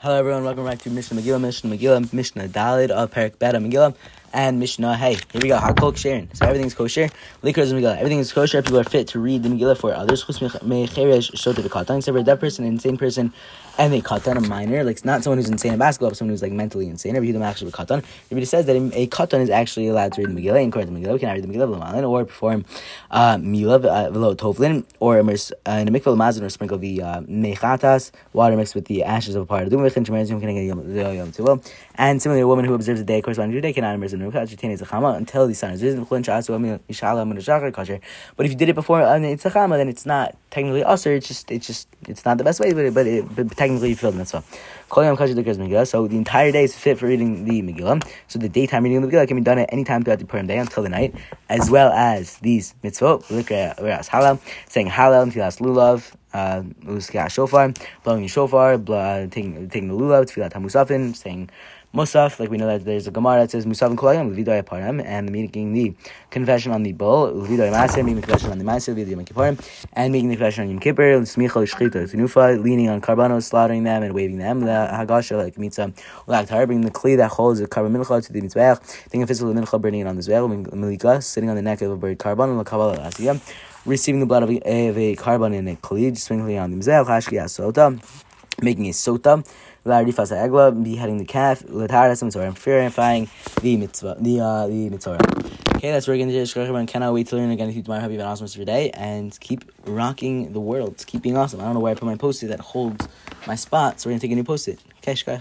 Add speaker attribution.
Speaker 1: Hello everyone, welcome back to Mishnah Megillah, Mishnah Megillah, Mishnah Dalid of Perek Beta Megillah, and Mishnah Hey. Here we go, Hakol Sharon. So everything's kosher. Likr is Megillah. Everything is kosher. People are fit to read the Megillah for others. Chus mecheresh shota v'katan. Except for a deaf person, an insane person, and a katan, a minor, like it's not someone who's insane in basketball, but someone who's like mentally insane. Every them actually a katan. Everybody says that a katan is actually allowed to read the Megillah. In to the Megillah, we can read the Megillah or perform uh, milah uh, v'lo tovlin, or immerse uh, in a mikvah mazon, or sprinkle the uh, mechatas, water mixed with the ashes of a part of the and similarly, a woman who observes a day corresponding to a day cannot immerse until the sun is risen. But if you did it before an itzachama, then it's not technically usher. It's just it's just it's not the best way, but it, but, it, but technically you feel the mitzvah. So the entire day is fit for reading the Megillah. So the daytime reading of the Megillah can be done at any time throughout the Purim day until the night, as well as these mitzvot. At Hallel, saying Hallel, Tilas Lulav, uh, shofar, blowing the shofar, taking, taking the lulav, tefillat hamusafin, saying Musaf, like we know that there's a Gemara that says Musaf and Kolayim, Levidoy Aparim, and making the confession on the bull, Levidoy Maaser, making the confession on the Maaser, Levidoy Yom Kippurim, and making the confession on Yom Kippur, Smicha, Shchita, Tenufa, leaning on Karbanos, slaughtering them and waving them, the Hagasha, like Mitzvah, Ulaktar, bringing the Kli that holds the Karban Mincha to the Mitzvah, taking a physical Mincha, burning it on the Zvel, Malika, sitting on the neck of a bird Karban, and the Kabbalah Asiyah, receiving the blood of a, of a Karban in a Kli, sprinkling on the Mizeh, Hashki Asota, making a Sota, Larifas Agla, beheading the calf, Lataras Mitzvah, purifying the mitzvah, the uh, the mitzvah. Okay, that's where we're to do and cannot wait to learn again. Tomorrow, have you an awesome rest of your day and keep rocking the world. Keep being awesome. I don't know where I put my post-it that holds my spot, so we're to take a new post-it. Okay.